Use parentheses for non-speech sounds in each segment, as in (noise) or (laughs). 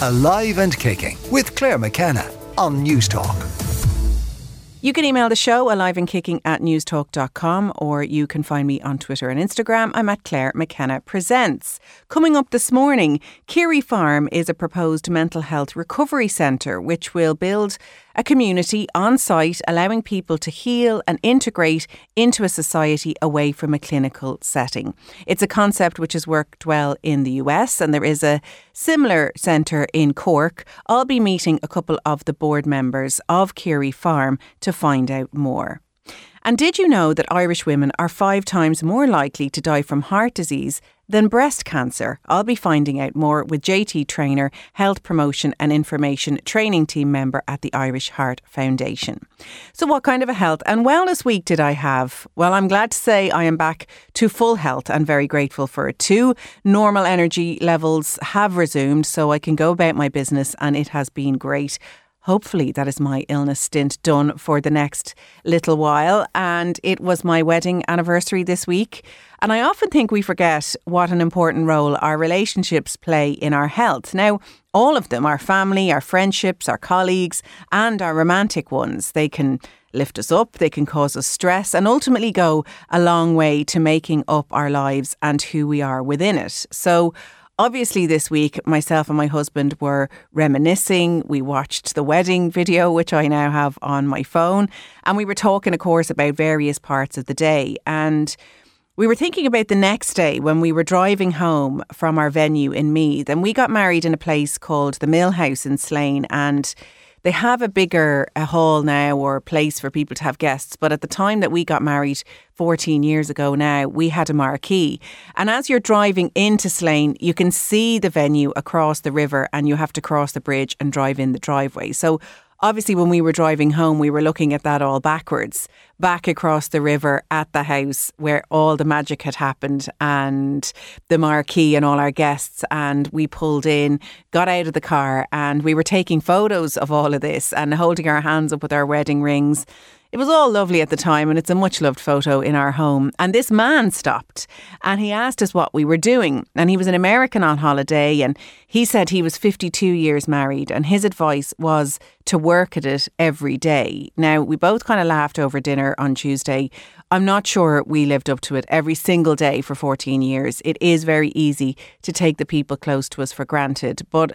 Alive and Kicking with Claire McKenna on Newstalk. You can email the show aliveandkicking at newstalk.com or you can find me on Twitter and Instagram. I'm at Claire McKenna Presents. Coming up this morning, Keary Farm is a proposed mental health recovery centre which will build a community on site, allowing people to heal and integrate into a society away from a clinical setting. It's a concept which has worked well in the US, and there is a similar centre in Cork. I'll be meeting a couple of the board members of Keary Farm to find out more. And did you know that Irish women are five times more likely to die from heart disease than breast cancer? I'll be finding out more with JT Trainer, Health Promotion and Information Training Team member at the Irish Heart Foundation. So, what kind of a health and wellness week did I have? Well, I'm glad to say I am back to full health and very grateful for it too. Normal energy levels have resumed, so I can go about my business, and it has been great hopefully that is my illness stint done for the next little while. And it was my wedding anniversary this week. And I often think we forget what an important role our relationships play in our health. Now, all of them, our family, our friendships, our colleagues, and our romantic ones, they can lift us up, they can cause us stress, and ultimately go a long way to making up our lives and who we are within it. So, Obviously, this week, myself and my husband were reminiscing. We watched the wedding video, which I now have on my phone, and we were talking, of course, about various parts of the day. And we were thinking about the next day when we were driving home from our venue in Meath, and we got married in a place called the Mill House in Slane. And they have a bigger a hall now or a place for people to have guests. But at the time that we got married 14 years ago now, we had a marquee. And as you're driving into Slane, you can see the venue across the river and you have to cross the bridge and drive in the driveway. So obviously when we were driving home we were looking at that all backwards back across the river at the house where all the magic had happened and the marquee and all our guests and we pulled in got out of the car and we were taking photos of all of this and holding our hands up with our wedding rings it was all lovely at the time, and it's a much loved photo in our home. And this man stopped and he asked us what we were doing. And he was an American on holiday, and he said he was 52 years married, and his advice was to work at it every day. Now, we both kind of laughed over dinner on Tuesday. I'm not sure we lived up to it every single day for 14 years. It is very easy to take the people close to us for granted, but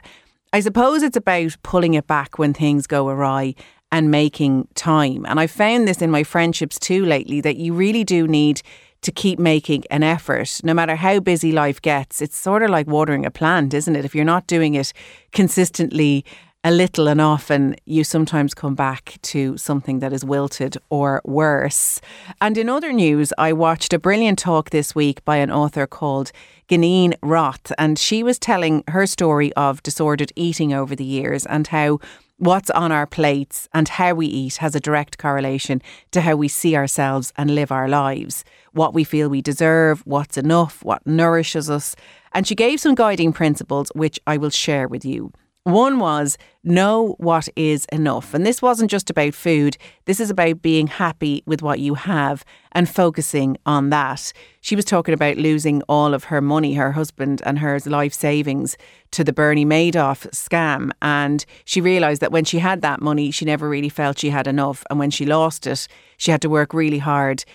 I suppose it's about pulling it back when things go awry and making time. And I've found this in my friendships too lately that you really do need to keep making an effort. No matter how busy life gets, it's sort of like watering a plant, isn't it? If you're not doing it consistently, a little and often, you sometimes come back to something that is wilted or worse. And in other news, I watched a brilliant talk this week by an author called Geneen Roth, and she was telling her story of disordered eating over the years and how what's on our plates and how we eat has a direct correlation to how we see ourselves and live our lives. What we feel we deserve, what's enough, what nourishes us. And she gave some guiding principles, which I will share with you. One was know what is enough. And this wasn't just about food, this is about being happy with what you have and focusing on that. She was talking about losing all of her money, her husband and her life savings to the Bernie Madoff scam. And she realised that when she had that money, she never really felt she had enough. And when she lost it, she had to work really hard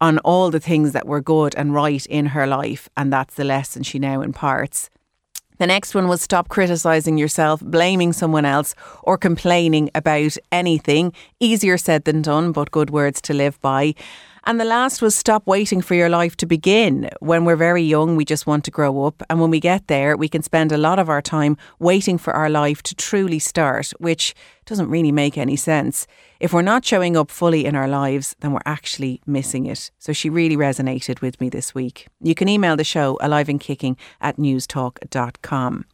on all the things that were good and right in her life. And that's the lesson she now imparts. The next one was stop criticising yourself, blaming someone else, or complaining about anything. Easier said than done, but good words to live by. And the last was stop waiting for your life to begin. When we're very young, we just want to grow up. And when we get there, we can spend a lot of our time waiting for our life to truly start, which doesn't really make any sense. If we're not showing up fully in our lives, then we're actually missing it. So she really resonated with me this week. You can email the show alive and kicking at newstalk.com.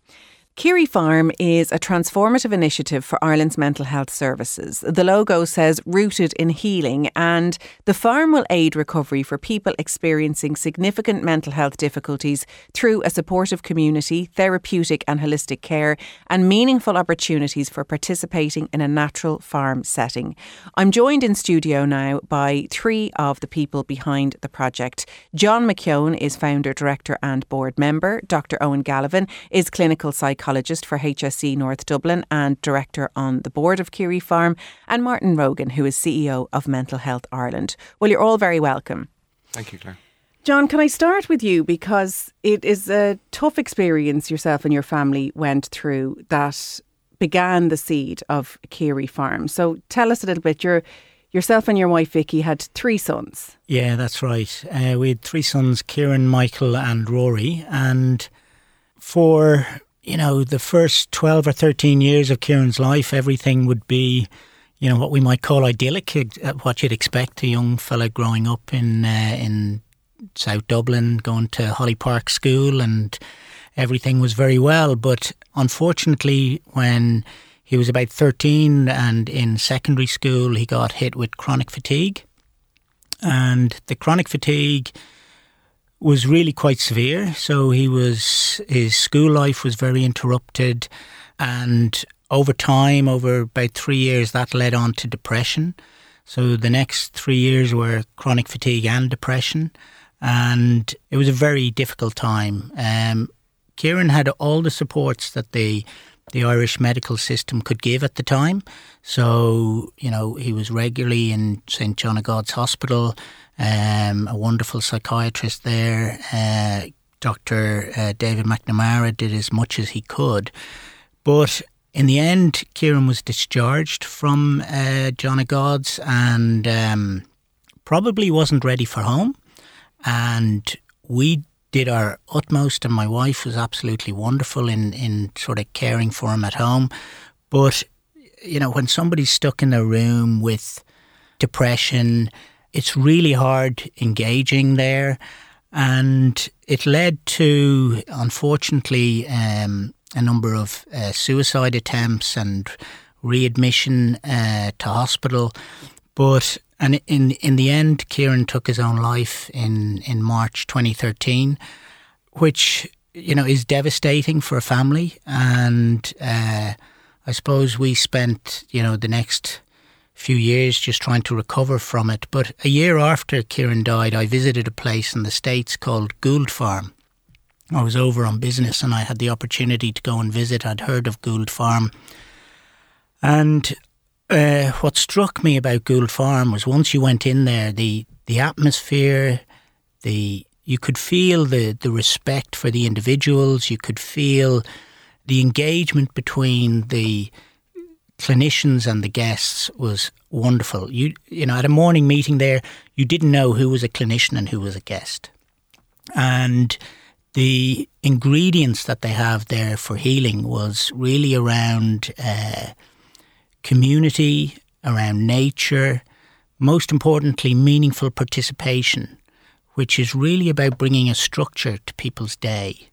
Keary Farm is a transformative initiative for Ireland's mental health services. The logo says rooted in healing, and the farm will aid recovery for people experiencing significant mental health difficulties through a supportive community, therapeutic and holistic care, and meaningful opportunities for participating in a natural farm setting. I'm joined in studio now by three of the people behind the project. John McKeown is founder, director, and board member. Dr. Owen Gallivan is clinical psychologist psychologist for HSE North Dublin and director on the board of Keary Farm, and Martin Rogan, who is CEO of Mental Health Ireland. Well, you're all very welcome. Thank you, Claire. John, can I start with you because it is a tough experience yourself and your family went through that began the seed of Keary Farm. So tell us a little bit. Your yourself and your wife Vicky had three sons. Yeah, that's right. Uh, we had three sons: Kieran, Michael, and Rory. And for you know the first twelve or thirteen years of Kieran's life, everything would be. You know what we might call idyllic, uh, what you'd expect a young fella growing up in uh, in South Dublin, going to Holly Park School, and everything was very well. But unfortunately, when he was about 13 and in secondary school, he got hit with chronic fatigue. And the chronic fatigue was really quite severe. So he was, his school life was very interrupted. And over time, over about three years, that led on to depression. So the next three years were chronic fatigue and depression. And it was a very difficult time. Um, Kieran had all the supports that the the Irish medical system could give at the time. So, you know, he was regularly in St John of God's Hospital, um, a wonderful psychiatrist there. Uh, Dr. Uh, David McNamara did as much as he could. But in the end, Kieran was discharged from uh, John of God's and um, probably wasn't ready for home. And we did our utmost, and my wife was absolutely wonderful in, in sort of caring for him at home. But, you know, when somebody's stuck in a room with depression, it's really hard engaging there. And it led to, unfortunately, um, a number of uh, suicide attempts and readmission uh, to hospital. But and in in the end, Kieran took his own life in in March 2013, which you know is devastating for a family. And uh, I suppose we spent you know the next few years just trying to recover from it. But a year after Kieran died, I visited a place in the states called Gould Farm. I was over on business and I had the opportunity to go and visit. I'd heard of Gould Farm. And uh, what struck me about Gould Farm was once you went in there, the the atmosphere, the you could feel the the respect for the individuals. You could feel the engagement between the clinicians and the guests was wonderful. You you know at a morning meeting there, you didn't know who was a clinician and who was a guest, and the ingredients that they have there for healing was really around. Uh, community, around nature, most importantly, meaningful participation, which is really about bringing a structure to people's day,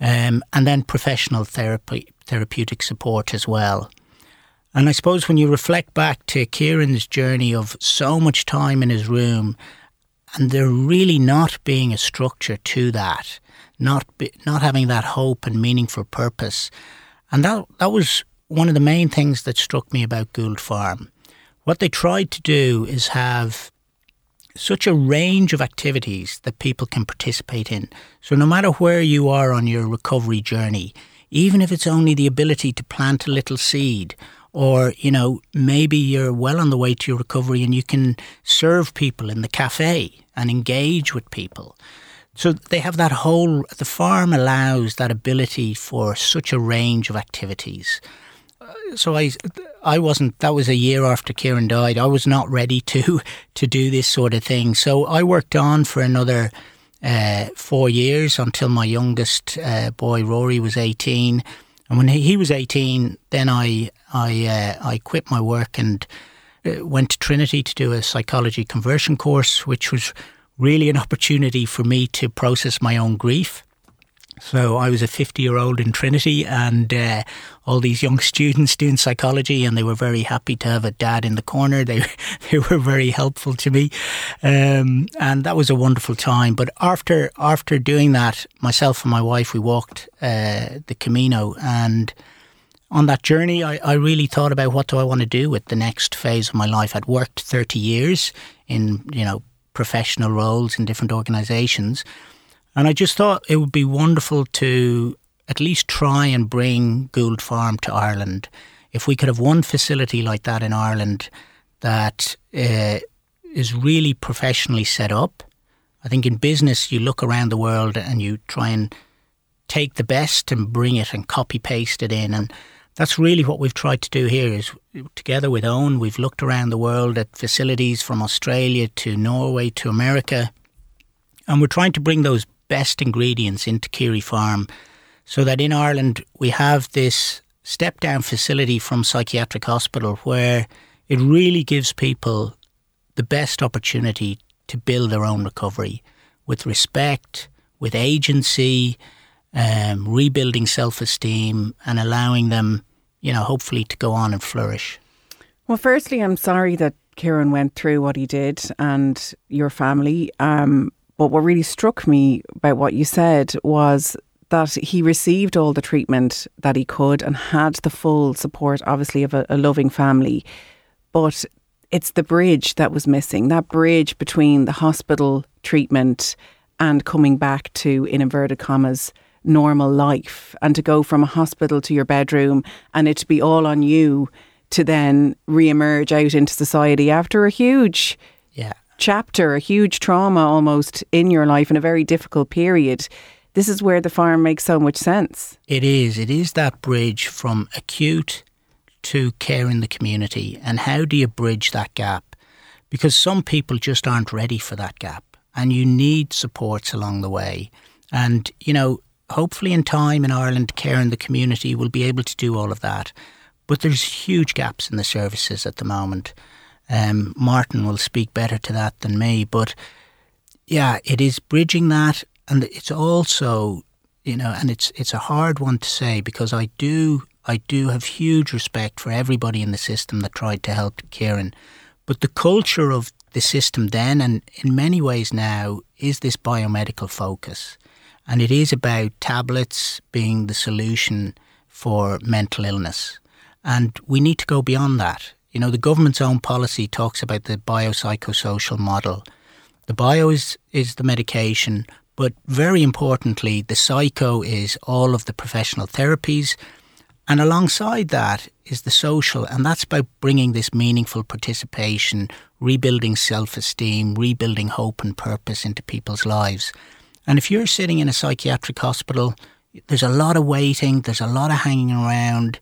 um, and then professional therapy, therapeutic support as well. And I suppose when you reflect back to Kieran's journey of so much time in his room, and there really not being a structure to that, not be, not having that hope and meaningful purpose, and that that was one of the main things that struck me about Gould Farm. What they tried to do is have such a range of activities that people can participate in. So, no matter where you are on your recovery journey, even if it's only the ability to plant a little seed, or, you know, maybe you're well on the way to your recovery and you can serve people in the cafe and engage with people. So they have that whole, the farm allows that ability for such a range of activities so I I wasn't that was a year after Kieran died. I was not ready to (laughs) to do this sort of thing. So I worked on for another uh, four years until my youngest uh, boy Rory was eighteen. And when he was eighteen, then I I uh, I quit my work and uh, went to Trinity to do a psychology conversion course, which was really an opportunity for me to process my own grief. So I was a 50 year old in Trinity and uh, all these young (laughs) students doing psychology and they were very happy to have a dad in the corner. They, (laughs) they were very helpful to me. Um, and that was a wonderful time. But after, after doing that, myself and my wife, we walked uh, the Camino and on that journey, I, I really thought about what do I want to do with the next phase of my life. I'd worked 30 years in, you know, professional roles in different organizations. And I just thought it would be wonderful to at least try and bring Gould Farm to Ireland. If we could have one facility like that in Ireland that uh, is really professionally set up, I think in business you look around the world and you try and take the best and bring it and copy paste it in. And that's really what we've tried to do here is together with Owen we've looked around the world at facilities from Australia to Norway to America. And we're trying to bring those best ingredients into Keary Farm so that in Ireland we have this step down facility from psychiatric hospital where it really gives people the best opportunity to build their own recovery with respect, with agency, um, rebuilding self esteem, and allowing them, you know, hopefully to go on and flourish. Well, firstly, I'm sorry that Kieran went through what he did and your family. Um, but what really struck me about what you said was that he received all the treatment that he could and had the full support, obviously, of a, a loving family. But it's the bridge that was missing that bridge between the hospital treatment and coming back to, in inverted commas, normal life and to go from a hospital to your bedroom and it to be all on you to then re-emerge out into society after a huge. Chapter, a huge trauma almost in your life in a very difficult period. This is where the farm makes so much sense. It is. It is that bridge from acute to care in the community. And how do you bridge that gap? Because some people just aren't ready for that gap and you need supports along the way. And, you know, hopefully in time in Ireland, care in the community will be able to do all of that. But there's huge gaps in the services at the moment. Um, Martin will speak better to that than me. But yeah, it is bridging that. And it's also, you know, and it's it's a hard one to say because I do I do have huge respect for everybody in the system that tried to help Kieran. But the culture of the system then, and in many ways now, is this biomedical focus. And it is about tablets being the solution for mental illness. And we need to go beyond that. You know, the government's own policy talks about the biopsychosocial model. The bio is, is the medication, but very importantly, the psycho is all of the professional therapies. And alongside that is the social, and that's about bringing this meaningful participation, rebuilding self esteem, rebuilding hope and purpose into people's lives. And if you're sitting in a psychiatric hospital, there's a lot of waiting, there's a lot of hanging around.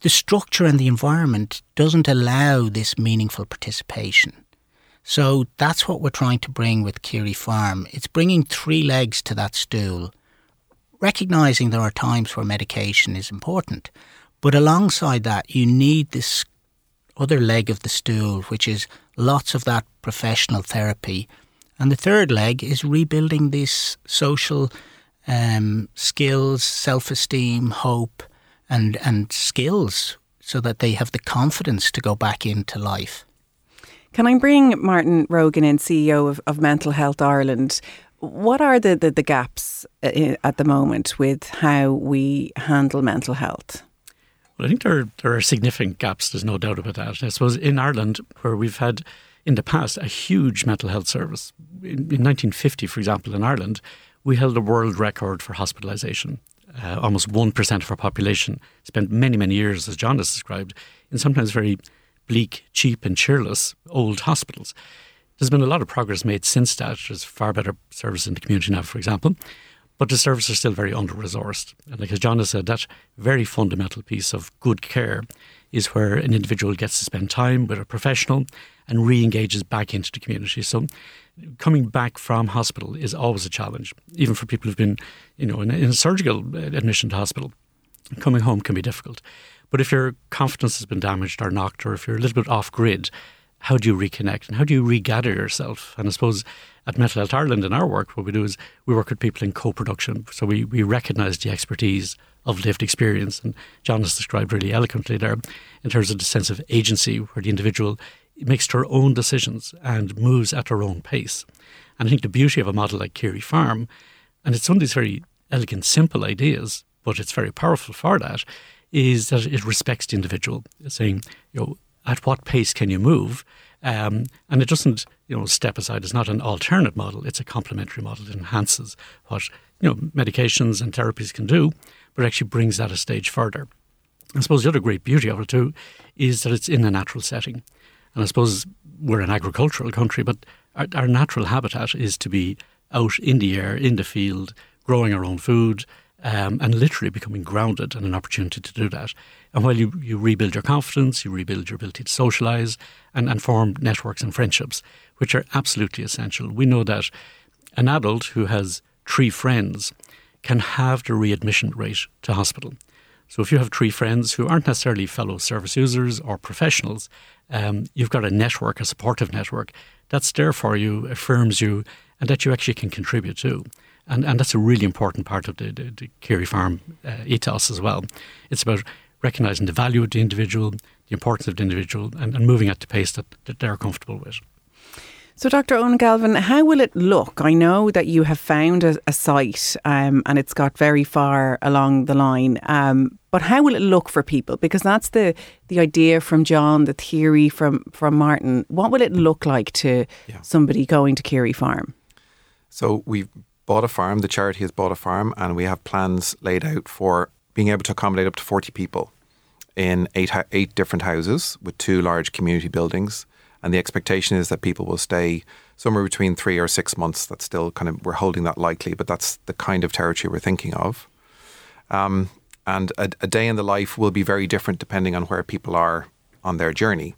The, structure and the environment doesn't allow this meaningful participation. So that's what we're trying to bring with Keary Farm. It's bringing three legs to that stool, recognizing there are times where medication is important. But alongside that, you need this other leg of the stool, which is lots of that professional therapy and the third leg is rebuilding these social um, skills, self esteem, hope, and, and skills so that they have the confidence to go back into life. Can I bring Martin Rogan in, CEO of, of Mental Health Ireland? What are the, the, the gaps uh, at the moment with how we handle mental health? Well, I think there, there are significant gaps, there's no doubt about that. I suppose in Ireland, where we've had in the past a huge mental health service. In, in 1950, for example, in Ireland, we held a world record for hospitalisation. Uh, almost 1% of our population spent many, many years, as John has described, in sometimes very bleak, cheap, and cheerless old hospitals. There's been a lot of progress made since that. There's far better service in the community now, for example, but the services are still very under resourced. And like as John has said, that very fundamental piece of good care is where an individual gets to spend time with a professional and re engages back into the community. So, coming back from hospital is always a challenge, even for people who've been, you know, in, in a surgical uh, admission to hospital. Coming home can be difficult. But if your confidence has been damaged or knocked, or if you're a little bit off grid, how do you reconnect and how do you regather yourself? And I suppose at Mental Health Ireland in our work, what we do is we work with people in co-production. So we, we recognise the expertise of lived experience. And John has described really eloquently there in terms of the sense of agency where the individual makes her own decisions and moves at her own pace. And I think the beauty of a model like Keary Farm, and it's some of these very elegant, simple ideas, but it's very powerful for that, is that it respects the individual, saying, you know, at what pace can you move? Um, and it doesn't, you know, step aside. It's not an alternate model. It's a complementary model. It enhances what you know medications and therapies can do, but actually brings that a stage further. I suppose the other great beauty of it too is that it's in a natural setting. And I suppose we're an agricultural country, but our, our natural habitat is to be out in the air, in the field, growing our own food, um, and literally becoming grounded and an opportunity to do that. And while you, you rebuild your confidence, you rebuild your ability to socialise and, and form networks and friendships, which are absolutely essential. We know that an adult who has three friends can have the readmission rate to hospital. So if you have three friends who aren't necessarily fellow service users or professionals, um, you've got a network, a supportive network that's there for you, affirms you, and that you actually can contribute to. And, and that's a really important part of the, the, the Farm uh, ethos as well. It's about recognising the value of the individual, the importance of the individual, and, and moving at the pace that, that they're comfortable with. So, Dr. Owen Galvin, how will it look? I know that you have found a, a site um, and it's got very far along the line, um, but how will it look for people? Because that's the the idea from John, the theory from from Martin. What will it look like to yeah. somebody going to Keary Farm? So we've bought a farm. The charity has bought a farm, and we have plans laid out for being able to accommodate up to forty people in eight eight different houses with two large community buildings and the expectation is that people will stay somewhere between three or six months. That's still kind of we're holding that likely, but that's the kind of territory we're thinking of. Um, and a, a, day in the life will be very different depending on where people are on their journey.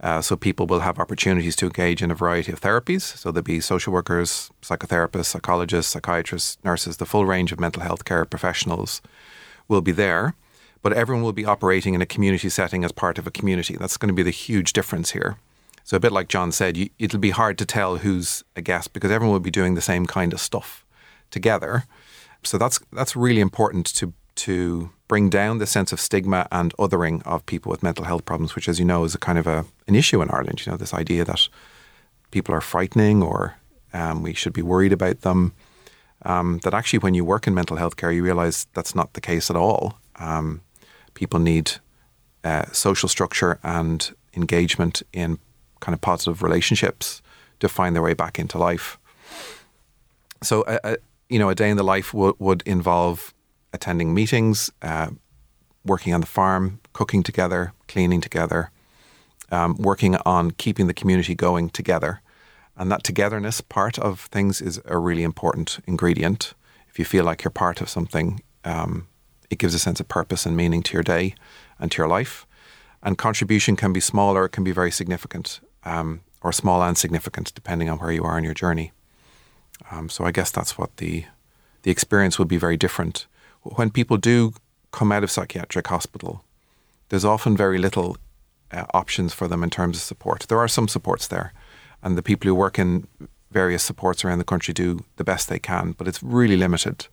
Uh, so people will have opportunities to engage in a variety of therapies. So there'll be social workers, psychotherapists, psychologists, psychiatrists, nurses, the full range of mental health care professionals will be there. But everyone will be operating in a community setting as part of a community. That's going to be the huge difference here. So a bit like John said, you, it'll be hard to tell who's a guest because everyone will be doing the same kind of stuff together. So that's that's really important to to bring down the sense of stigma and othering of people with mental health problems, which, as you know, is a kind of a, an issue in Ireland. You know, this idea that people are frightening or um, we should be worried about them. Um, that actually, when you work in mental health care, you realize that's not the case at all. Um, people need uh, social structure and engagement in kind of positive relationships to find their way back into life. So, uh, uh, you know, a day in the life w- would involve attending meetings, uh, working on the farm, cooking together, cleaning together, um, working on keeping the community going together. And that togetherness part of things is a really important ingredient. If you feel like you're part of something, um, it gives a sense of purpose and meaning to your day and to your life. And contribution can be small or it can be very significant um, or small and significant, depending on where you are in your journey. Um, so I guess that's what the the experience would be very different. When people do come out of psychiatric hospital, there's often very little uh, options for them in terms of support. There are some supports there, and the people who work in various supports around the country do the best they can, but it's really limited.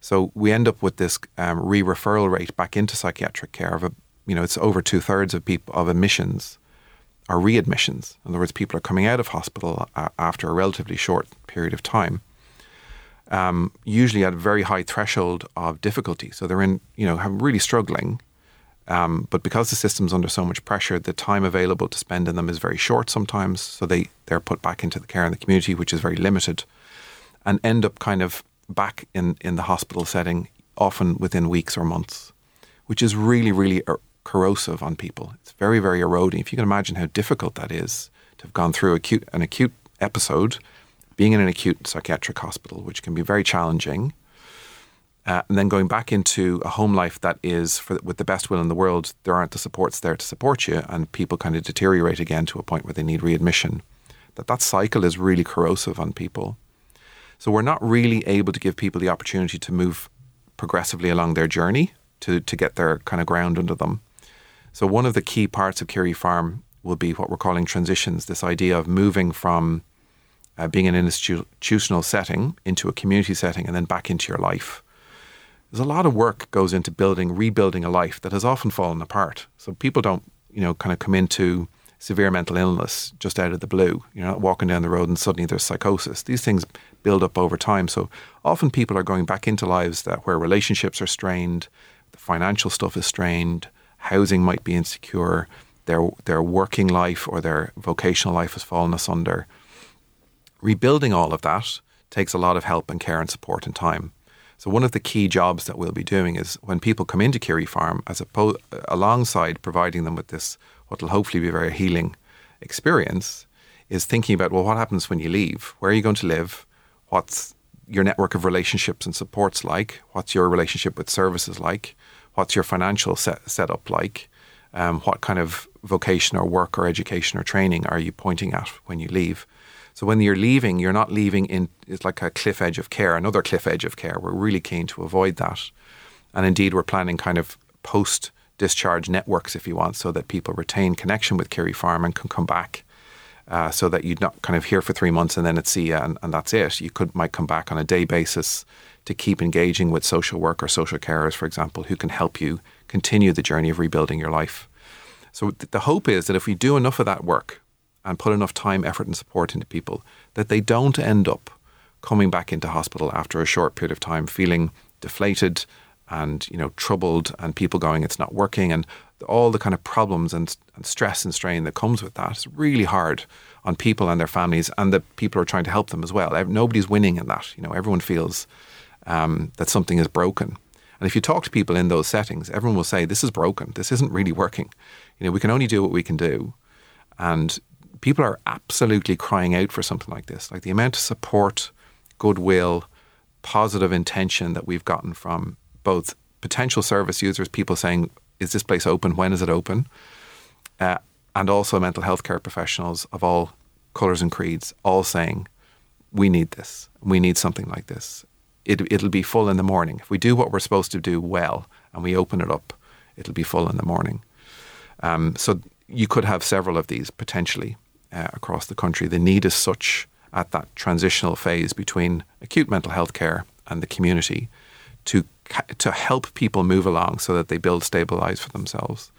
So we end up with this um, re-referral rate back into psychiatric care of a, you know, it's over two thirds of people of admissions are readmissions. In other words, people are coming out of hospital uh, after a relatively short period of time, um, usually at a very high threshold of difficulty. So they're in, you know, really struggling. Um, but because the system's under so much pressure, the time available to spend in them is very short sometimes. So they, they're put back into the care in the community, which is very limited, and end up kind of back in, in the hospital setting, often within weeks or months, which is really, really corrosive on people. It's very, very eroding. If you can imagine how difficult that is to have gone through acute an acute episode, being in an acute psychiatric hospital, which can be very challenging, uh, and then going back into a home life that is, for, with the best will in the world, there aren't the supports there to support you, and people kind of deteriorate again to a point where they need readmission. That that cycle is really corrosive on people. So we're not really able to give people the opportunity to move progressively along their journey to to get their kind of ground under them. So one of the key parts of Keary Farm will be what we're calling transitions. This idea of moving from uh, being in an institutional setting into a community setting and then back into your life. There's a lot of work goes into building, rebuilding a life that has often fallen apart. So people don't, you know, kind of come into severe mental illness just out of the blue. You're not walking down the road and suddenly there's psychosis. These things build up over time. So often people are going back into lives that where relationships are strained, the financial stuff is strained, housing might be insecure, their their working life or their vocational life has fallen asunder. Rebuilding all of that takes a lot of help and care and support and time. So one of the key jobs that we'll be doing is when people come into Keary Farm, as opposed alongside providing them with this, what will hopefully be a very healing experience, is thinking about well, what happens when you leave? Where are you going to live? What's your network of relationships and supports like? What's your relationship with services like? What's your financial set, setup like? Um, what kind of vocation or work or education or training are you pointing at when you leave? So when you're leaving, you're not leaving in it's like a cliff edge of care, another cliff edge of care. We're really keen to avoid that. And indeed we're planning kind of post discharge networks if you want, so that people retain connection with Keary Farm and can come back. Uh, so that you're not kind of here for three months and then see you and, and that's it. You could might come back on a day basis to keep engaging with social work or social carers, for example, who can help you continue the journey of rebuilding your life. So th- the hope is that if we do enough of that work and put enough time, effort, and support into people, that they don't end up coming back into hospital after a short period of time feeling deflated and you know troubled and people going it's not working and all the kind of problems and, and stress and strain that comes with that is really hard on people and their families and the people who are trying to help them as well nobody's winning in that you know everyone feels um, that something is broken and if you talk to people in those settings everyone will say this is broken this isn't really working you know we can only do what we can do and people are absolutely crying out for something like this like the amount of support goodwill positive intention that we've gotten from both potential service users, people saying, "Is this place open? When is it open?" Uh, and also mental health care professionals of all colours and creeds, all saying, "We need this. We need something like this. It, it'll be full in the morning if we do what we're supposed to do well and we open it up. It'll be full in the morning." Um, so you could have several of these potentially uh, across the country. The need is such at that transitional phase between acute mental health care and the community to to help people move along so that they build stable lives for themselves.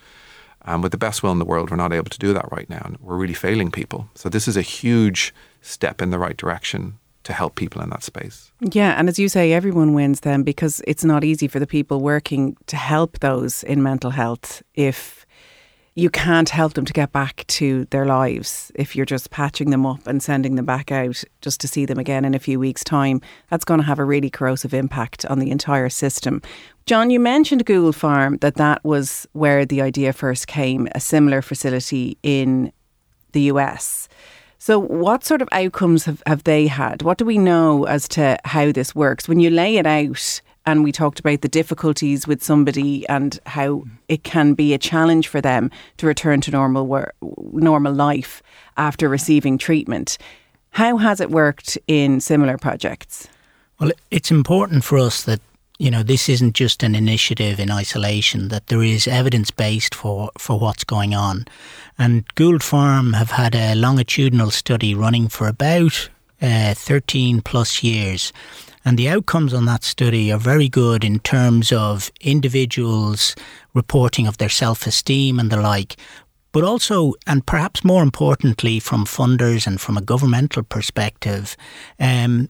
And with the best will in the world, we're not able to do that right now. And we're really failing people. So this is a huge step in the right direction to help people in that space. Yeah, and as you say, everyone wins then because it's not easy for the people working to help those in mental health if you can't help them to get back to their lives if you're just patching them up and sending them back out just to see them again in a few weeks' time. That's going to have a really corrosive impact on the entire system. John, you mentioned Gould Farm, that that was where the idea first came, a similar facility in the US. So, what sort of outcomes have, have they had? What do we know as to how this works? When you lay it out and we talked about the difficulties with somebody and how it can be a challenge for them to return to normal work, normal life after receiving treatment. How has it worked in similar projects? Well, it's important for us that you know this isn't just an initiative in isolation; that there is evidence based for for what's going on. And Gould Farm have had a longitudinal study running for about uh, 13 plus years and the outcomes on that study are very good in terms of individuals reporting of their self esteem and the like. But also, and perhaps more importantly, from funders and from a governmental perspective, um,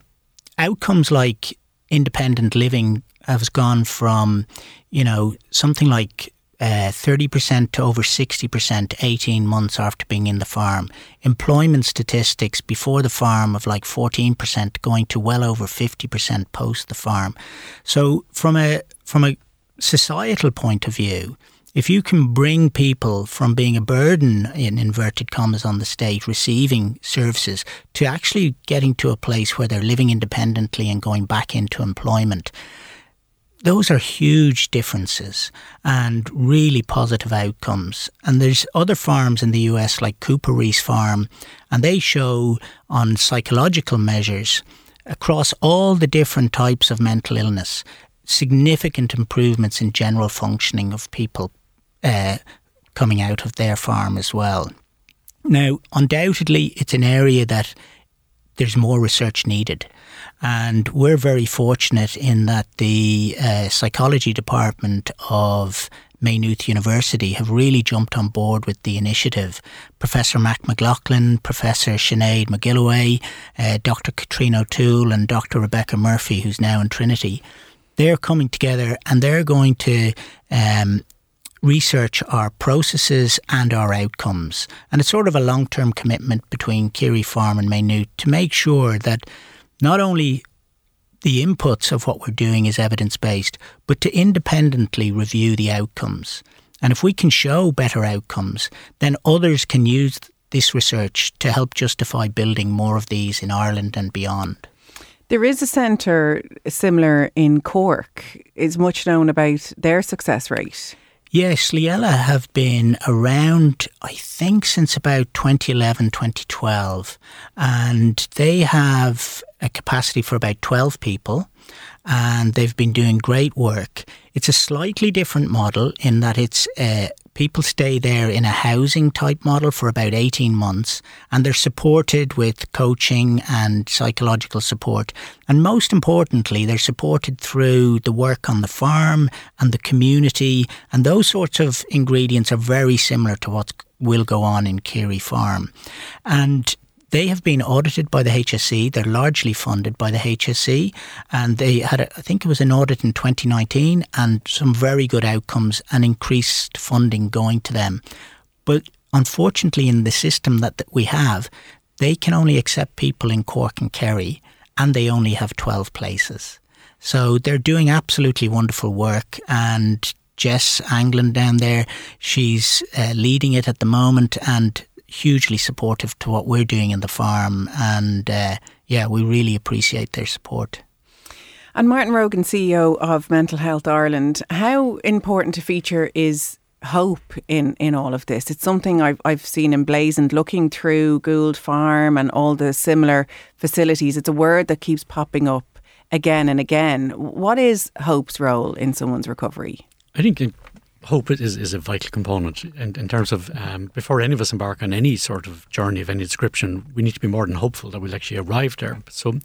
outcomes like independent living has gone from, you know, something like uh, 30% to over 60% 18 months after being in the farm. Employment statistics before the farm of like 14% going to well over 50% post the farm. So from a from a societal point of view, if you can bring people from being a burden in inverted commas on the state receiving services to actually getting to a place where they're living independently and going back into employment, those are huge differences and really positive outcomes. And there's other farms in the US like CooperRiis Farm, and they show on psychological measures across all the different types of mental illness significant improvements in general functioning of people uh, coming out of their farm as well. Now, undoubtedly, it's an area that there's more research needed. And we're very fortunate in that the uh, psychology department of Maynooth University have really jumped on board with the initiative. Professor Mac MacLachlan, Professor Sinead McGilloway, uh, Dr. Katrina O'Toole, and Dr. Rebecca Murphy, who's now in Trinity, they're coming together and they're going to um, research our processes and our outcomes. And it's sort of a long term commitment between Keary Farm and Maynooth to make sure that not only the inputs of what we're doing is evidence based, but to independently review the outcomes. And if we can show better outcomes, then others can use this research to help justify building more of these in Ireland and beyond. There is a centre similar in Cork. Is much known about their success rate? Yes, Slí Eile have been around, I think, since about 2011, 2012. And they have a capacity for about 12 people. And they've been doing great work. It's a slightly different model in that it's a people stay there in a housing type model for about 18 months and they're supported with coaching and psychological support. And most importantly, they're supported through the work on the farm and the community. And those sorts of ingredients are very similar to what will go on in Keary Farm. And they have been audited by the HSE. They're largely funded by the HSE, and they had, a, I think it was an audit in 2019, and some very good outcomes and increased funding going to them. But unfortunately, in the system that, that we have, they can only accept people in Cork and Kerry, and they only have 12 places. So they're doing absolutely wonderful work, and Jess Anglin down there, she's uh, leading it at the moment, and hugely supportive to what we're doing in the farm, and uh, yeah, we really appreciate their support. And Martin Rogan, CEO of Mental Health Ireland, how important a feature is hope in, in all of this? It's something I've, I've seen emblazoned looking through Gould Farm and all the similar facilities. It's a word that keeps popping up again and again. What is hope's role in someone's recovery? I think hope is, is a vital component in, in terms of um, before any of us embark on any sort of journey of any description, we need to be more than hopeful that we'll actually arrive there. So,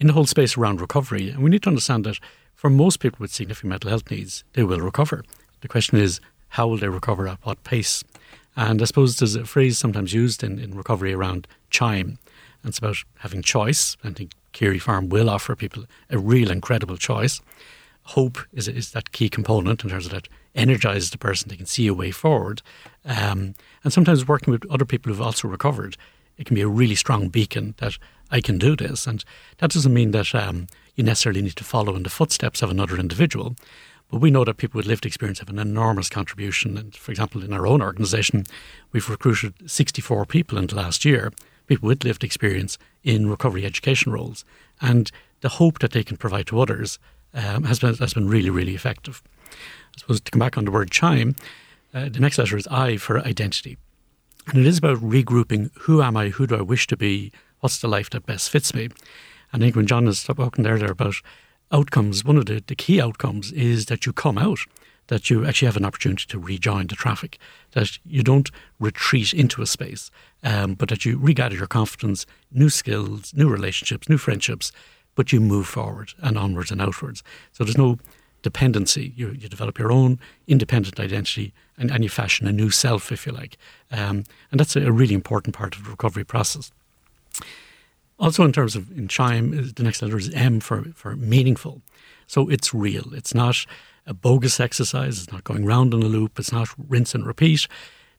in the whole space around recovery, and we need to understand that for most people with significant mental health needs, they will recover. The question is, how will they recover at what pace? And I suppose there's a phrase sometimes used in, in recovery around chime, and it's about having choice. I think Keary Farm will offer people a real incredible choice. Hope is, is that key component in terms of that energizes the person. They can see a way forward. Um, and sometimes working with other people who've also recovered, it can be a really strong beacon that I can do this. And that doesn't mean that um, you necessarily need to follow in the footsteps of another individual. But we know that people with lived experience have an enormous contribution. And for example, in our own organisation, we've recruited 64 people in the last year, people with lived experience in recovery education roles. And the hope that they can provide to others um, has, been, has been really, really effective. I suppose to come back on the word chime, uh, the next letter is I for identity. And it is about regrouping who am I, who do I wish to be, what's the life that best fits me. And I think when John spoken there, there about outcomes, one of the, the key outcomes is that you come out, that you actually have an opportunity to rejoin the traffic, that you don't retreat into a space, um, but that you regather your confidence, new skills, new relationships, new friendships, but you move forward and onwards and outwards. So there's no dependency. You, you develop your own independent identity and, and you fashion a new self, if you like. Um, and that's a, really important part of the recovery process. Also, in terms of in Chime, the next letter is M for, for meaningful. So it's real. It's not a bogus exercise. It's not going round in a loop. It's not rinse and repeat.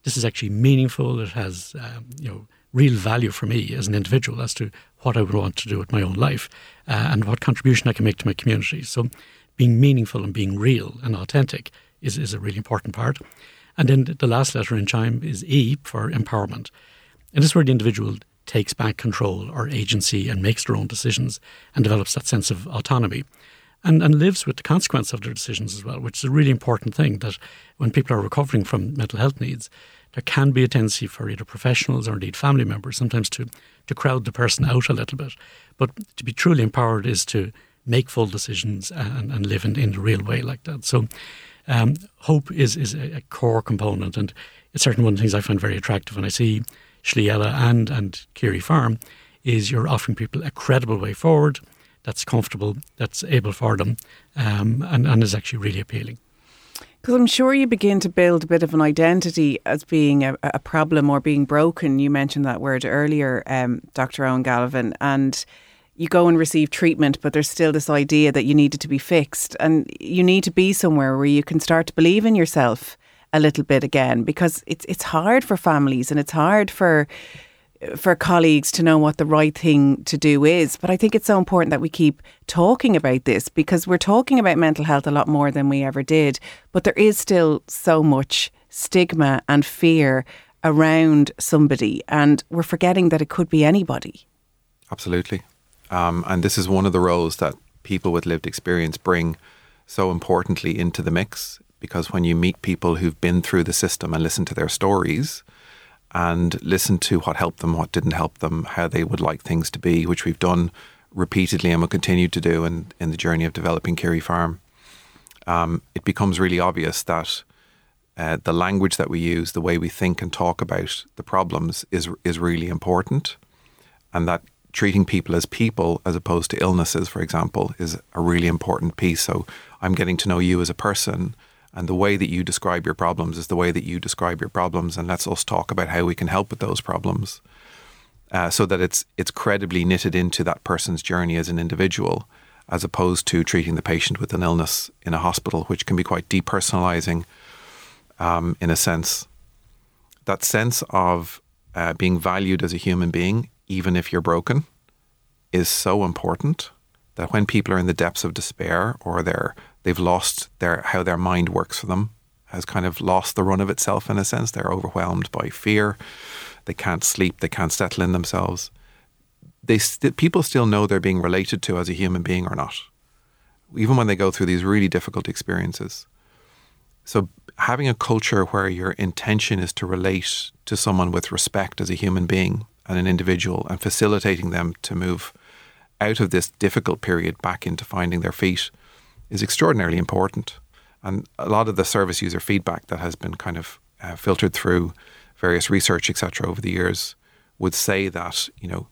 This is actually meaningful. It has, um, you know, real value for me as an individual as to what I would want to do with my own life uh, and what contribution I can make to my community. So being meaningful and being real and authentic is, is a really important part. And then the last letter in Chime is E for empowerment. And this is where the individual takes back control or agency and makes their own decisions and develops that sense of autonomy and, and lives with the consequence of their decisions as well, which is a really important thing that when people are recovering from mental health needs, there can be a tendency for either professionals or indeed family members sometimes to, to crowd the person out a little bit. But to be truly empowered is to make full decisions and, and live in, in the real way like that. So um, hope is, is a, core component and it's certainly one of the things I find very attractive when I see Slí Eile and, and Keary Farm is you're offering people a credible way forward that's comfortable, that's able for them um, and, and is actually really appealing. Because I'm sure you begin to build a bit of an identity as being a, a problem or being broken. You mentioned that word earlier, um, Dr. Owen Gallivan, and you go and receive treatment, but there's still this idea that you needed to be fixed. And you need to be somewhere where you can start to believe in yourself a little bit again because it's it's hard for families and it's hard for for colleagues to know what the right thing to do is. But I think it's so important that we keep talking about this because we're talking about mental health a lot more than we ever did. But there is still so much stigma and fear around somebody, and we're forgetting that it could be anybody. Absolutely. Um, and this is one of the roles that people with lived experience bring so importantly into the mix because when you meet people who've been through the system and listen to their stories and listen to what helped them, what didn't help them, how they would like things to be, which we've done repeatedly and will continue to do in, in the journey of developing Kyrie Farm, um, it becomes really obvious that uh, the language that we use, the way we think and talk about the problems is is really important, and that treating people as people as opposed to illnesses, for example, is a really important piece. So I'm getting to know you as a person, and the way that you describe your problems is the way that you describe your problems, and let's us talk about how we can help with those problems, uh, so that it's it's credibly knitted into that person's journey as an individual, as opposed to treating the patient with an illness in a hospital, which can be quite depersonalizing, um, in a sense. That sense of uh, being valued as a human being, even if you're broken, is so important that when people are in the depths of despair or they're they've lost their how their mind works for them has kind of lost the run of itself in a sense. They're overwhelmed by fear. They can't sleep. They can't settle in themselves. They st- people still know they're being related to as a human being or not, even when they go through these really difficult experiences. So having a culture where your intention is to relate to someone with respect as a human being and an individual, and facilitating them to move out of this difficult period back into finding their feet is extraordinarily important. And a lot of the service user feedback that has been kind of uh, filtered through various research, etc., over the years would say that, you know,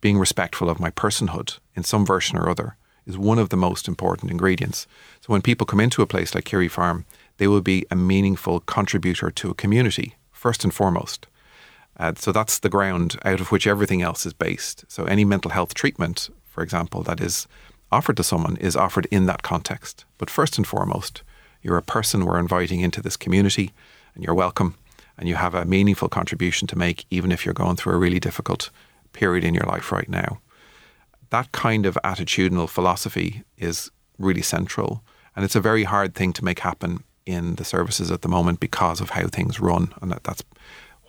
being respectful of my personhood in some version or other is one of the most important ingredients. So when people come into a place like Kyrie Farm, they will be a meaningful contributor to a community, first and foremost. Uh, so that's the ground out of which everything else is based. So any mental health treatment, for example, that is offered to someone is offered in that context. But first and foremost, you're a person we're inviting into this community and you're welcome and you have a meaningful contribution to make, even if you're going through a really difficult period in your life right now. That kind of attitudinal philosophy is really central. And it's a very hard thing to make happen in the services at the moment because of how things run. And that, that's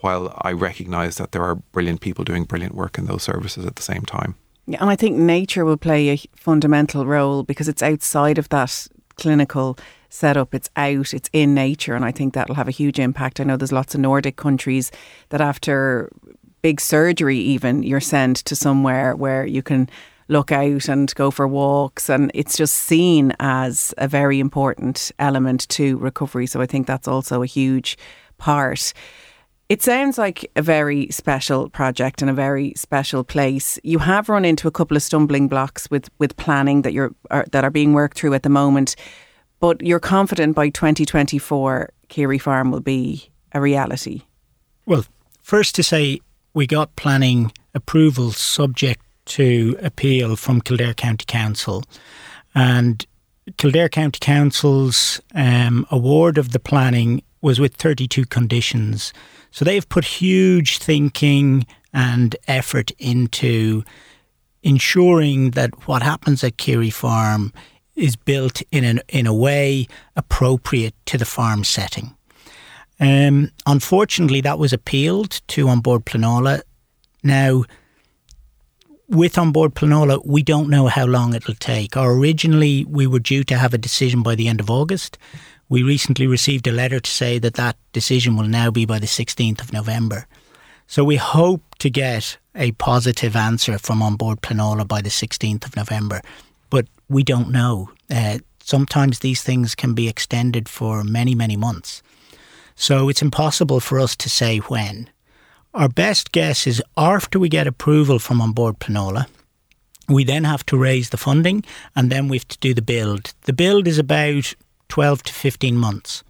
while I recognise that there are brilliant people doing brilliant work in those services at the same time. Yeah, and I think nature will play a fundamental role because it's outside of that clinical setup. It's out, it's in nature, and I think that'll have a huge impact. I know there's lots of Nordic countries that after big surgery, even you're sent to somewhere where you can look out and go for walks, and it's just seen as a very important element to recovery. So I think that's also a huge part. It sounds like a very special project and a very special place. You have run into a couple of stumbling blocks with, with planning that you're are, that are being worked through at the moment, but you're confident by 2024 Kyrie Farm will be a reality. Well, first to say we got planning approval subject to appeal from Kildare County Council, and Kildare County Council's um, award of the planning was with 32 conditions. So they've put huge thinking and effort into ensuring that what happens at Kyrie Farm is built in an, in a way appropriate to the farm setting. Um, unfortunately, that was appealed to An Bord Pleanála. Now, with An Bord Pleanála, we don't know how long it'll take. Or originally, we were due to have a decision by the end of August. We recently received a letter to say that that decision will now be by the 16th of November. So we hope to get a positive answer from An Bord Pleanála by the 16th of November, but we don't know. Uh, sometimes these things can be extended for many, many months. So it's impossible for us to say when. Our best guess is after we get approval from An Bord Pleanála, we then have to raise the funding and then we have to do the build. The build is about 12 to 15 months.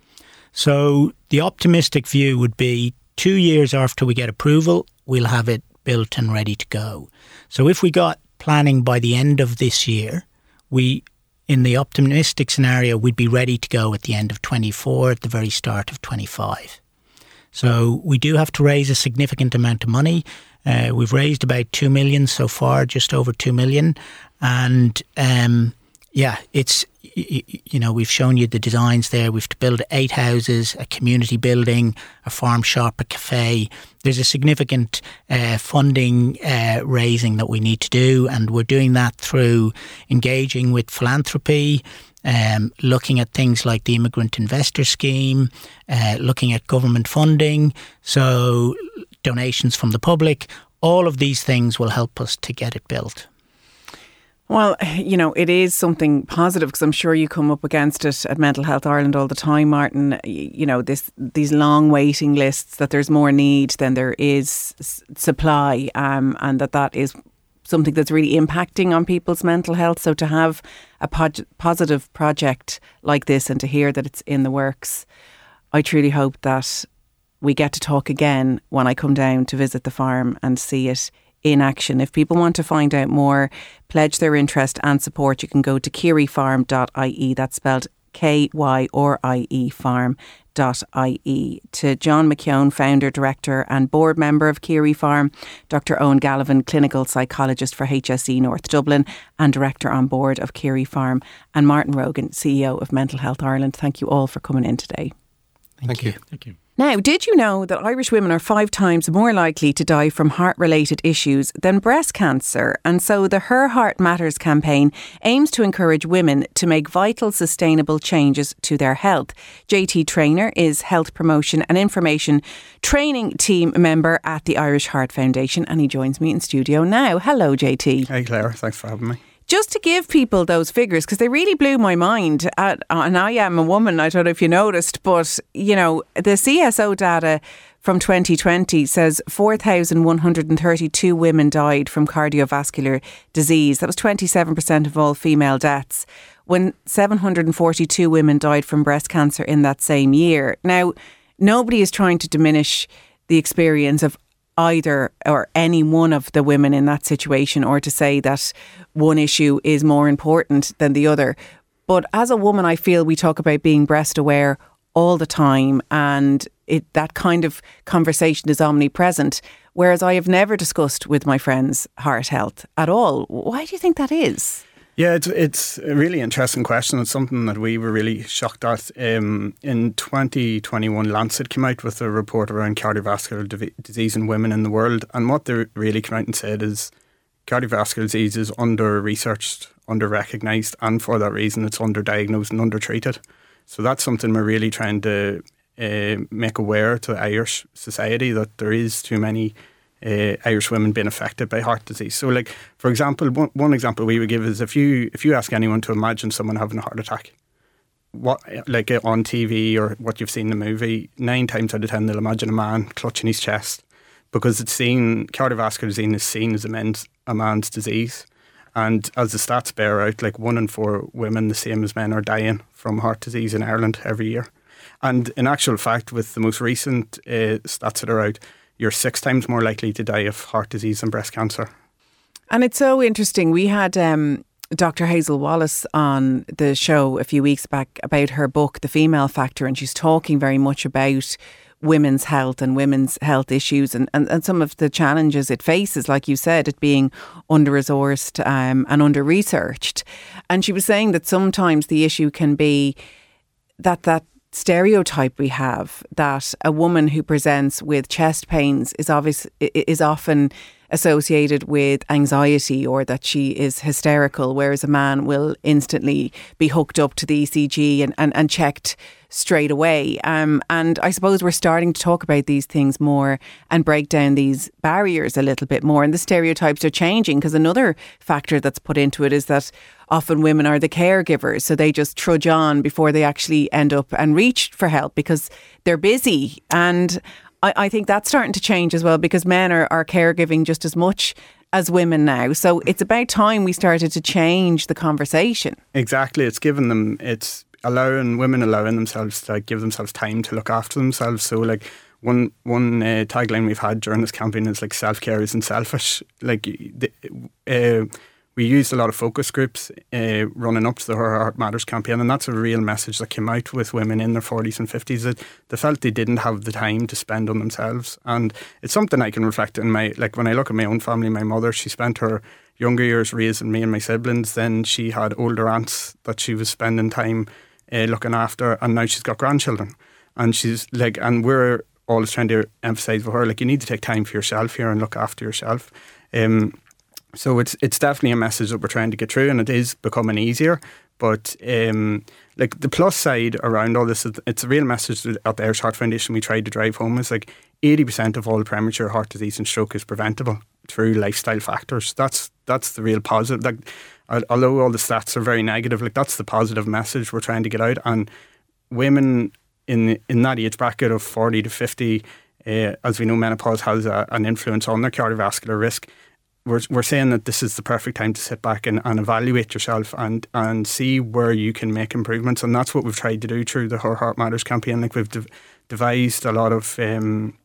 So the optimistic view would be two years after we get approval, we'll have it built and ready to go. So if we got planning by the end of this year, we in the optimistic scenario, we'd be ready to go at the end of 24, at the very start of 25. So we do have to raise a significant amount of money. Uh, we've raised about two million so far, just over two million, and um, yeah, it's you know we've shown you the designs there. We've to build eight houses, a community building, a farm shop, a cafe. There's a significant uh, funding uh, raising that we need to do, and we're doing that through engaging with philanthropy. Um, looking at things like the immigrant investor scheme, uh, looking at government funding, so donations from the public, all of these things will help us to get it built. Well, (sighs) you know, it is something positive because I'm sure you come up against it at Mental Health Ireland all the time, Martin. You know, this these long waiting lists that there's more need than there is supply, um, and that that is something that's really impacting on people's mental health. So to have a pod- positive project like this and to hear that it's in the works, I truly hope that we get to talk again when I come down to visit the farm and see it in action. If people want to find out more, pledge their interest and support, you can go to kyriefarm.ie. That's spelled K Y R I E farm. .ie. To John McKeown, founder, director, and board member of Kyrie Farm, Dr. Owen Gallivan, clinical psychologist for HSE North Dublin and director on board of Kyrie Farm, and Martin Rogan, CEO of Mental Health Ireland. Thank you all for coming in today. Thank, Thank you. you. Thank you. Now, did you know that Irish women are five times more likely to die from heart related issues than breast cancer? And so the Her Heart Matters campaign aims to encourage women to make vital, sustainable changes to their health. JT Trainer is Health Promotion and Information Training Team member at the Irish Heart Foundation, and he joins me in studio now. Hello, JT. Hey, Claire. Thanks for having me just to give people those figures because they really blew my mind. At, and I am a woman. I don't know if you noticed, but you know the CSO data from 2020 says 4,132 women died from cardiovascular disease. That was 27% of all female deaths. When 742 women died from breast cancer in that same year. Now, nobody is trying to diminish the experience of either or any one of the women in that situation or to say that one issue is more important than the other. But as a woman, I feel we talk about being breast aware all the time and it, that kind of conversation is omnipresent. Whereas I have never discussed with my friends heart health at all. Why do you think that is? Yeah, it's it's a really interesting question. It's something that we were really shocked at. Um, in 2021, Lancet came out with a report around cardiovascular div- disease in women in the world, and what they really came out and said is cardiovascular disease is under researched, under recognised, and for that reason, it's underdiagnosed and under treated. So that's something we're really trying to uh, make aware to the Irish society that there is too many uh, Irish women being affected by heart disease. So, like for example, one, one example we would give is if you if you ask anyone to imagine someone having a heart attack, what like uh, on TV or what you've seen in the movie, nine times out of ten they'll imagine a man clutching his chest because it's seen cardiovascular disease is seen as a man's a man's disease. And as the stats bear out, like one in four women, the same as men, are dying from heart disease in Ireland every year. And in actual fact, with the most recent uh, stats that are out, you're six times more likely to die of heart disease and breast cancer. And it's so interesting. We had um, Dr. Hazel Wallace on the show a few weeks back about her book, The Female Factor, and she's talking very much about women's health and women's health issues and, and, and some of the challenges it faces, like you said, it being under resourced um, and under researched. And she was saying that sometimes the issue can be that that stereotype we have that a woman who presents with chest pains is obvious is often associated with anxiety or that she is hysterical, whereas a man will instantly be hooked up to the ECG and, and, and checked straight away. Um, and I suppose we're starting to talk about these things more and break down these barriers a little bit more. And the stereotypes are changing because another factor that's put into it is that often women are the caregivers. So they just trudge on before they actually end up and reach for help because they're busy. And I, I think that's starting to change as well because men are, are caregiving just as much as women now. So it's about time we started to change the conversation. Exactly. It's given them, it's allowing women allowing themselves to like, give themselves time to look after themselves. So, like, one one uh, tagline we've had during this campaign is like self care isn't selfish. Like, the, uh, we used a lot of focus groups uh, running up to the Her Heart Matters campaign, and that's a real message that came out with women in their 40s and 50s that they felt they didn't have the time to spend on themselves. And it's something I can reflect in my, like when I look at my own family, my mother, she spent her younger years raising me and my siblings. Then she had older aunts that she was spending time uh, looking after, and now she's got grandchildren. And she's like, and we're always trying to emphasize with her, like, you need to take time for yourself here and look after yourself. Um, so it's it's definitely a message that we're trying to get through, and it is becoming easier. But um, like the plus side around all this, it's a real message that at the Irish Heart Foundation we tried to drive home is like eighty percent of all premature heart disease and stroke is preventable through lifestyle factors. That's that's the real positive. Like although all the stats are very negative, like that's the positive message we're trying to get out. And women in in that age bracket of forty to fifty, uh, as we know, menopause has a, an influence on their cardiovascular risk we're, we're saying that this is the perfect time to sit back and, and evaluate yourself and and see where you can make improvements. And that's what we've tried to do through the Her Heart Matters campaign. Like we've de- devised a lot of um,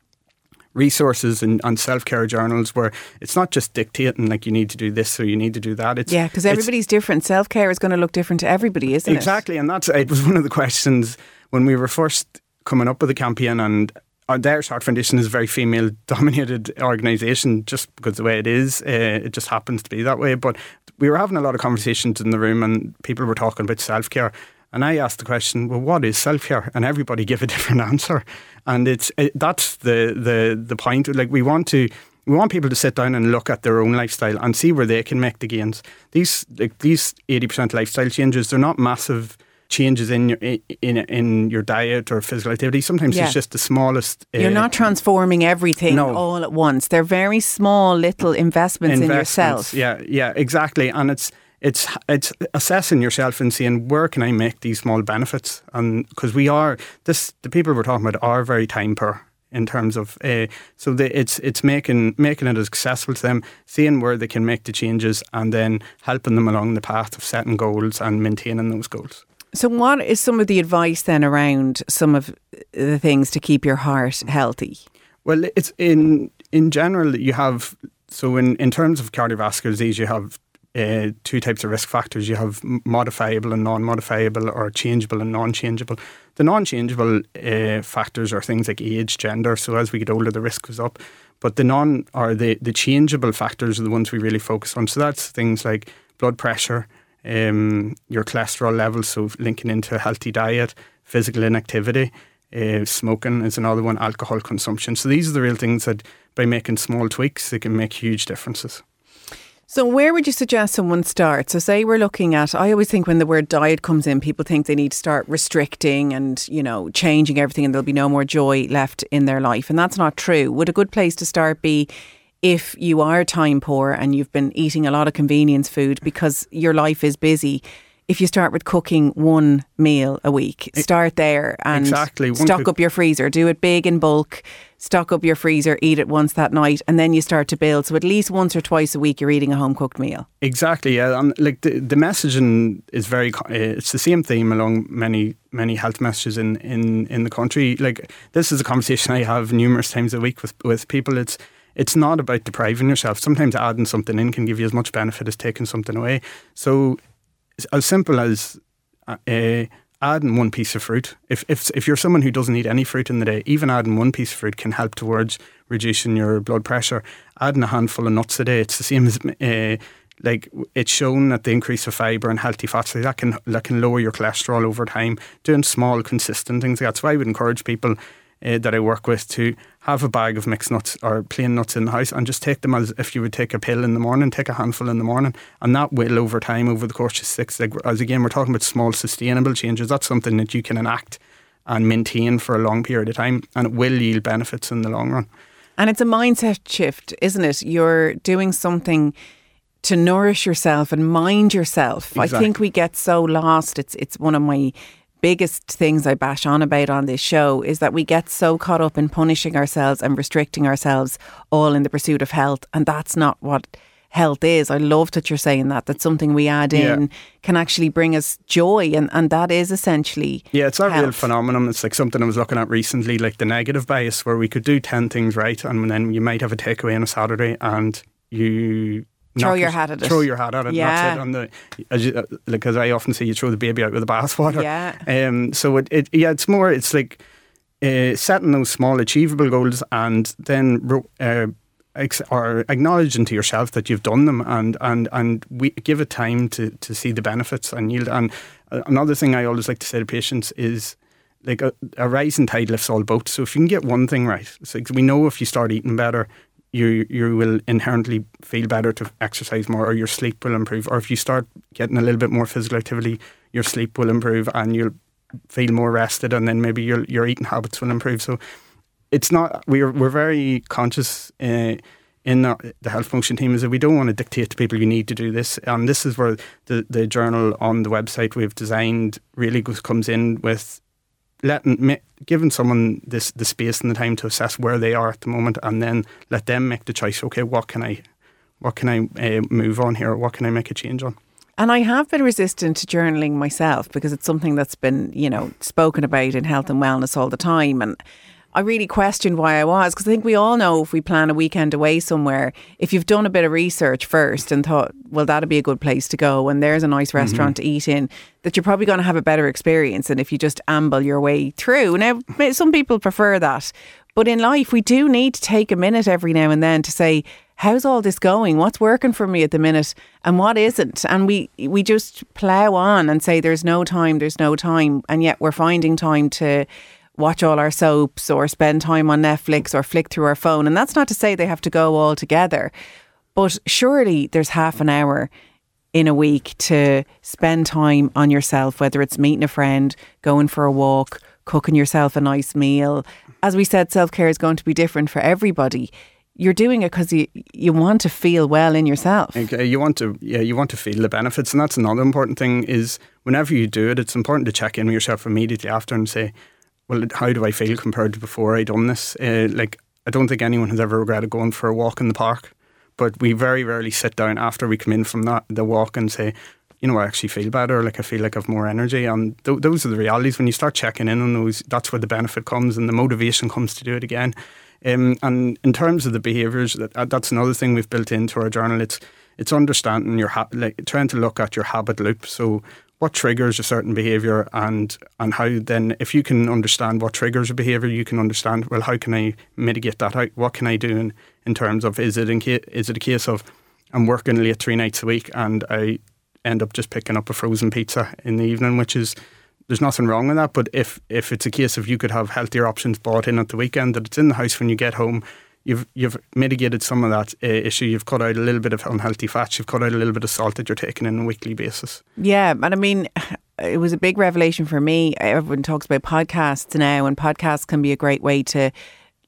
resources and, and self care journals where it's not just dictating like you need to do this or you need to do that. It's, yeah, because everybody's different. Self care is going to look different to everybody, isn't exactly, it? Exactly, and that's it was one of the questions when we were first coming up with the campaign and uh, the Irish Heart Foundation is a very female (laughs) dominated organisation just because the way it is. Uh, it just happens to be that way. But we were having a lot of conversations in the room and people were talking about self care. And I asked the question, well, what is self care? And everybody (laughs) gave a different answer. And it's it, that's the, the, the point. Like, we want to we want people to sit down and look at their own lifestyle and see where they can make the gains. These like these eighty percent lifestyle changes, they're not massive changes in your in in your diet or physical activity. Sometimes yeah. it's just the smallest. Uh, You're not transforming everything no. all at once. They're very small little investments, investments in yourself. Yeah, yeah, exactly. And it's it's it's assessing yourself and seeing where can I make these small benefits, and because we are this the people we're talking about are very time poor in terms of uh, so the, it's it's making making it accessible to them, seeing where they can make the changes, and then helping them along the path of setting goals and maintaining those goals. So, what is some of the advice then around some of the things to keep your heart healthy? Well, it's in in general you have so in in terms of cardiovascular disease you have uh, two types of risk factors. You have modifiable and non-modifiable, or changeable and non-changeable. The non-changeable uh, factors are things like age, gender. So as we get older, the risk goes up. But the non or the the changeable factors are the ones we really focus on. So that's things like blood pressure, um, your cholesterol levels, so linking into a healthy diet, physical inactivity, uh, smoking is another one, alcohol consumption. So these are the real things that by making small tweaks, they can make huge differences. So, where would you suggest someone start? So, say we're looking at, I always think when the word diet comes in, people think they need to start restricting and, you know, changing everything and there'll be no more joy left in their life. And that's not true. Would a good place to start be if you are time poor and you've been eating a lot of convenience food because your life is busy, if you start with cooking one meal a week, start there and exactly. stock up your freezer. Do it big in bulk, stock up your freezer, eat it once that night, and then you start to build. So at least once or twice a week, you're eating a home cooked meal. Exactly. Yeah, and like the, the messaging is very. Uh, it's the same theme along many many health messages in, in in the country. Like this is a conversation I have numerous times a week with with people. It's it's not about depriving yourself. Sometimes adding something in can give you as much benefit as taking something away. So, as simple as uh, adding one piece of fruit. If, if if you're someone who doesn't eat any fruit in the day, even adding one piece of fruit can help towards reducing your blood pressure. Adding a handful of nuts a day, it's the same as. Uh, like it's shown that the increase of fibre and healthy fats that can that can lower your cholesterol over time. Doing small, consistent things. That's why I would encourage people uh, that I work with to have a bag of mixed nuts or plain nuts in the house and just take them as if you would take a pill in the morning, take a handful in the morning, and that will over time, over the course of six, as again, we're talking about small sustainable changes. That's something that you can enact and maintain for a long period of time, and it will yield benefits in the long run. And it's a mindset shift, isn't it? You're doing something to nourish yourself and mind yourself. Exactly. I think we get so lost. It's it's one of my biggest things I bash on about on this show is that we get so caught up in punishing ourselves and restricting ourselves all in the pursuit of health. And that's not what health is. I love that you're saying that. That something we add yeah. in can actually bring us joy. And, and that is essentially. Yeah, it's a health. real phenomenon. It's like something I was looking at recently, like the negative bias, where we could do 10 things right. And then you might have a takeaway on a Saturday and you Throw your it- hat at it. Throw your hat at it. Yeah. That's it. And the, as you, uh, like as I often say, you throw the baby out with the bathwater. Yeah. Um. So it, it yeah, it's more. It's like uh, setting those small achievable goals and then uh, ex- or acknowledging to yourself that you've done them and and and we give it time to to see the benefits and yield. And uh, another thing I always like to say to patients is. Like a, a rising tide lifts all boats. So if you can get one thing right, it's like we know if you start eating better, you you will inherently feel better to exercise more, or your sleep will improve. Or if you start getting a little bit more physical activity, your sleep will improve, and you'll feel more rested, and then maybe your your eating habits will improve. So it's not we're we're very conscious. Uh, in the, the health function team is that we don't want to dictate to people you need to do this, and this is where the the journal on the website we've designed really goes, comes in with letting giving someone this the space and the time to assess where they are at the moment, and then let them make the choice. Okay, what can I, what can I uh, move on here? What can I make a change on? And I have been resistant to journaling myself because it's something that's been, you know, spoken about in health and wellness all the time. And I really questioned why I was because I think we all know if we plan a weekend away somewhere, if you've done a bit of research first and thought, well, that'd be a good place to go and there's a nice mm-hmm. restaurant to eat in, that you're probably going to have a better experience than if you just amble your way through. Now, some people prefer that. But in life, we do need to take a minute every now and then to say, how's all this going? What's working for me at the minute and what isn't? And we we just plough on and say there's no time, there's no time, and yet we're finding time to watch all our soaps or spend time on Netflix or flick through our phone. And that's not to say they have to go all together, but surely there's half an hour in a week to spend time on yourself, whether it's meeting a friend, going for a walk, cooking yourself a nice meal. As we said, self care is going to be different for everybody. You're doing it because you, you want to feel well in yourself. You want to yeah, you want to feel the benefits, and that's another important thing. Is whenever you do it, it's important to check in with yourself immediately after and say, "Well, how do I feel compared to before I done this?" Uh, like, I don't think anyone has ever regretted going for a walk in the park, but we very rarely sit down after we come in from that the walk and say, "You know, I actually feel better. Like, I feel like I've more energy." And th- those are the realities. When you start checking in on those, that's where the benefit comes and the motivation comes to do it again. Um, and in terms of the behaviours, that, uh, that's another thing we've built into our journal. It's it's understanding your ha- like trying to look at your habit loop. So what triggers a certain behaviour, and and how then if you can understand what triggers a behaviour, you can understand well how can I mitigate that? How, what can I do in, in terms of is it in is it a case of I'm working late three nights a week and I end up just picking up a frozen pizza in the evening, which is there's nothing wrong with that. But if if it's a case of you could have healthier options bought in at the weekend, that it's in the house when you get home, you've you've mitigated some of that uh, issue. You've cut out a little bit of unhealthy fats. You've cut out a little bit of salt that you're taking in on a weekly basis. Yeah, and I mean, (sighs) it was a big revelation for me. Everyone talks about podcasts now, and podcasts can be a great way to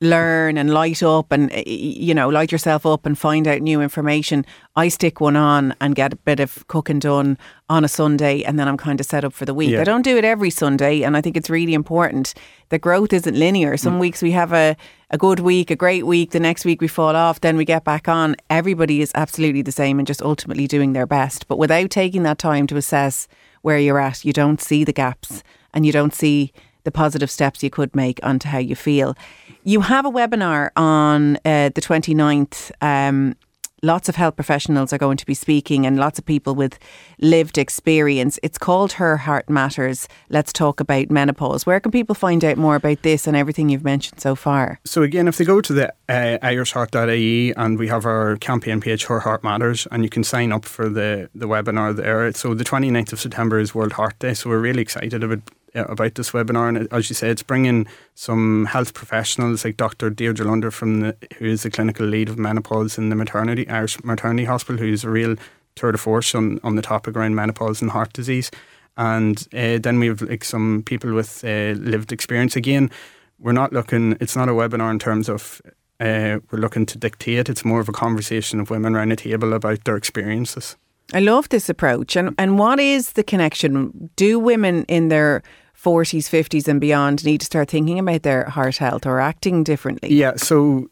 learn and light up and you know light yourself up and find out new information i stick one on and get a bit of cooking done on a sunday and then i'm kind of set up for the week. Yeah. i don't do it every sunday and i think it's really important. That growth isn't linear. Some mm. weeks we have a, a good week a great week the next week we fall off then we get back on. Everybody is absolutely the same and just ultimately doing their best. But without taking that time to assess where you're at you don't see the gaps and you don't see the positive steps you could make onto how you feel. You have a webinar on uh, the 29th. Um, lots of health professionals are going to be speaking and lots of people with lived experience. It's called Her Heart Matters. Let's talk about menopause. Where can people find out more about this and everything you've mentioned so far? So again, if they go to the uh, irishheart.ie and we have our campaign page, Her Heart Matters, and you can sign up for the, the webinar there. So the 29th of September is World Heart Day, so we're really excited about about this webinar. And as you say, it's bringing some health professionals like Dr. Deirdre Lundy, from the, who is the clinical lead of menopause in the maternity Irish Maternity Hospital, who's a real tour de force on, on the topic around menopause and heart disease. And uh, then we have like some people with uh, lived experience. Again, we're not looking. It's not a webinar in terms of uh, we're looking to dictate. It's more of a conversation of women around a table about their experiences. I love this approach. And, and what is the connection? Do women in their 40s, 50s, and beyond need to start thinking about their heart health or acting differently? Yeah, so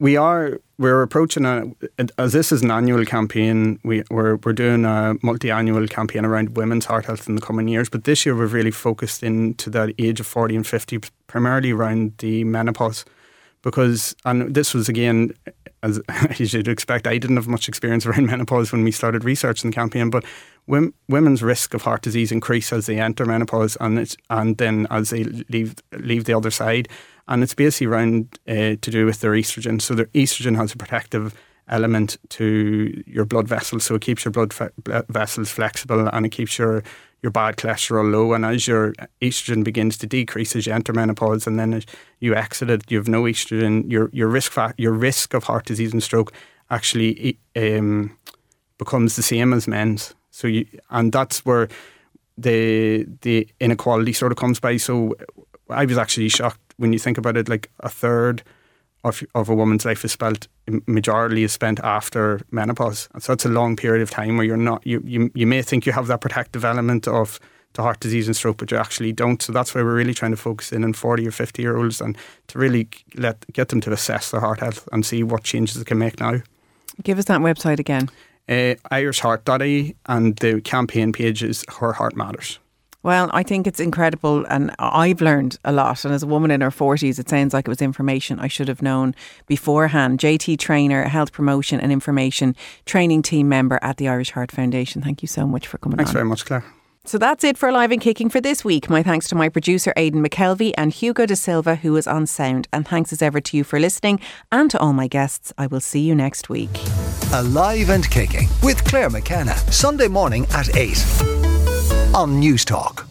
we are we're approaching a as uh, this is an annual campaign. We we're we're doing a multi-annual campaign around women's heart health in the coming years. But this year we've really focused into that age of forty and fifty, primarily around the menopause. Because, and this was again, as, (laughs) as you'd expect, I didn't have much experience around (laughs) menopause when we started researching the campaign, but women's risk of heart disease increase as they enter menopause and and then as they leave leave the other side, and it's basically around uh, to do with their estrogen. So their estrogen has a protective element to your blood vessels. So it keeps your blood fe- vessels flexible and it keeps your your bad cholesterol low. And as your estrogen begins to decrease as you enter menopause, and then as you exit it, you have no estrogen. Your your risk fa- your risk of heart disease and stroke actually um, becomes the same as men's. So you and that's where the the inequality sort of comes by. So I was actually shocked when you think about it. Like a third of, of a woman's life is spent majority is spent after menopause. And so it's a long period of time where you're not you, you you may think you have that protective element of to heart disease and stroke, but you actually don't. So that's why we're really trying to focus in on 40 or 50 year olds and to really let get them to assess their heart health and see what changes they can make now. Give us that website again. Uh, IrishHeart.ie and the campaign page is Her Heart Matters. Well, I think it's incredible, and I've learned a lot. And as a woman in her 40s, it sounds like it was information I should have known beforehand. JT Trainer, health promotion and information training team member at the Irish Heart Foundation. Thank you so much for coming Thanks on. very much, Claire. So that's it for Live and Kicking for this week. My thanks to my producer Aidan McKelvey and Hugo De Silva, who was on sound. And thanks as ever to you for listening and to all my guests. I will see you next week. Alive and Kicking with Claire McKenna, Sunday morning at 8 on Newstalk.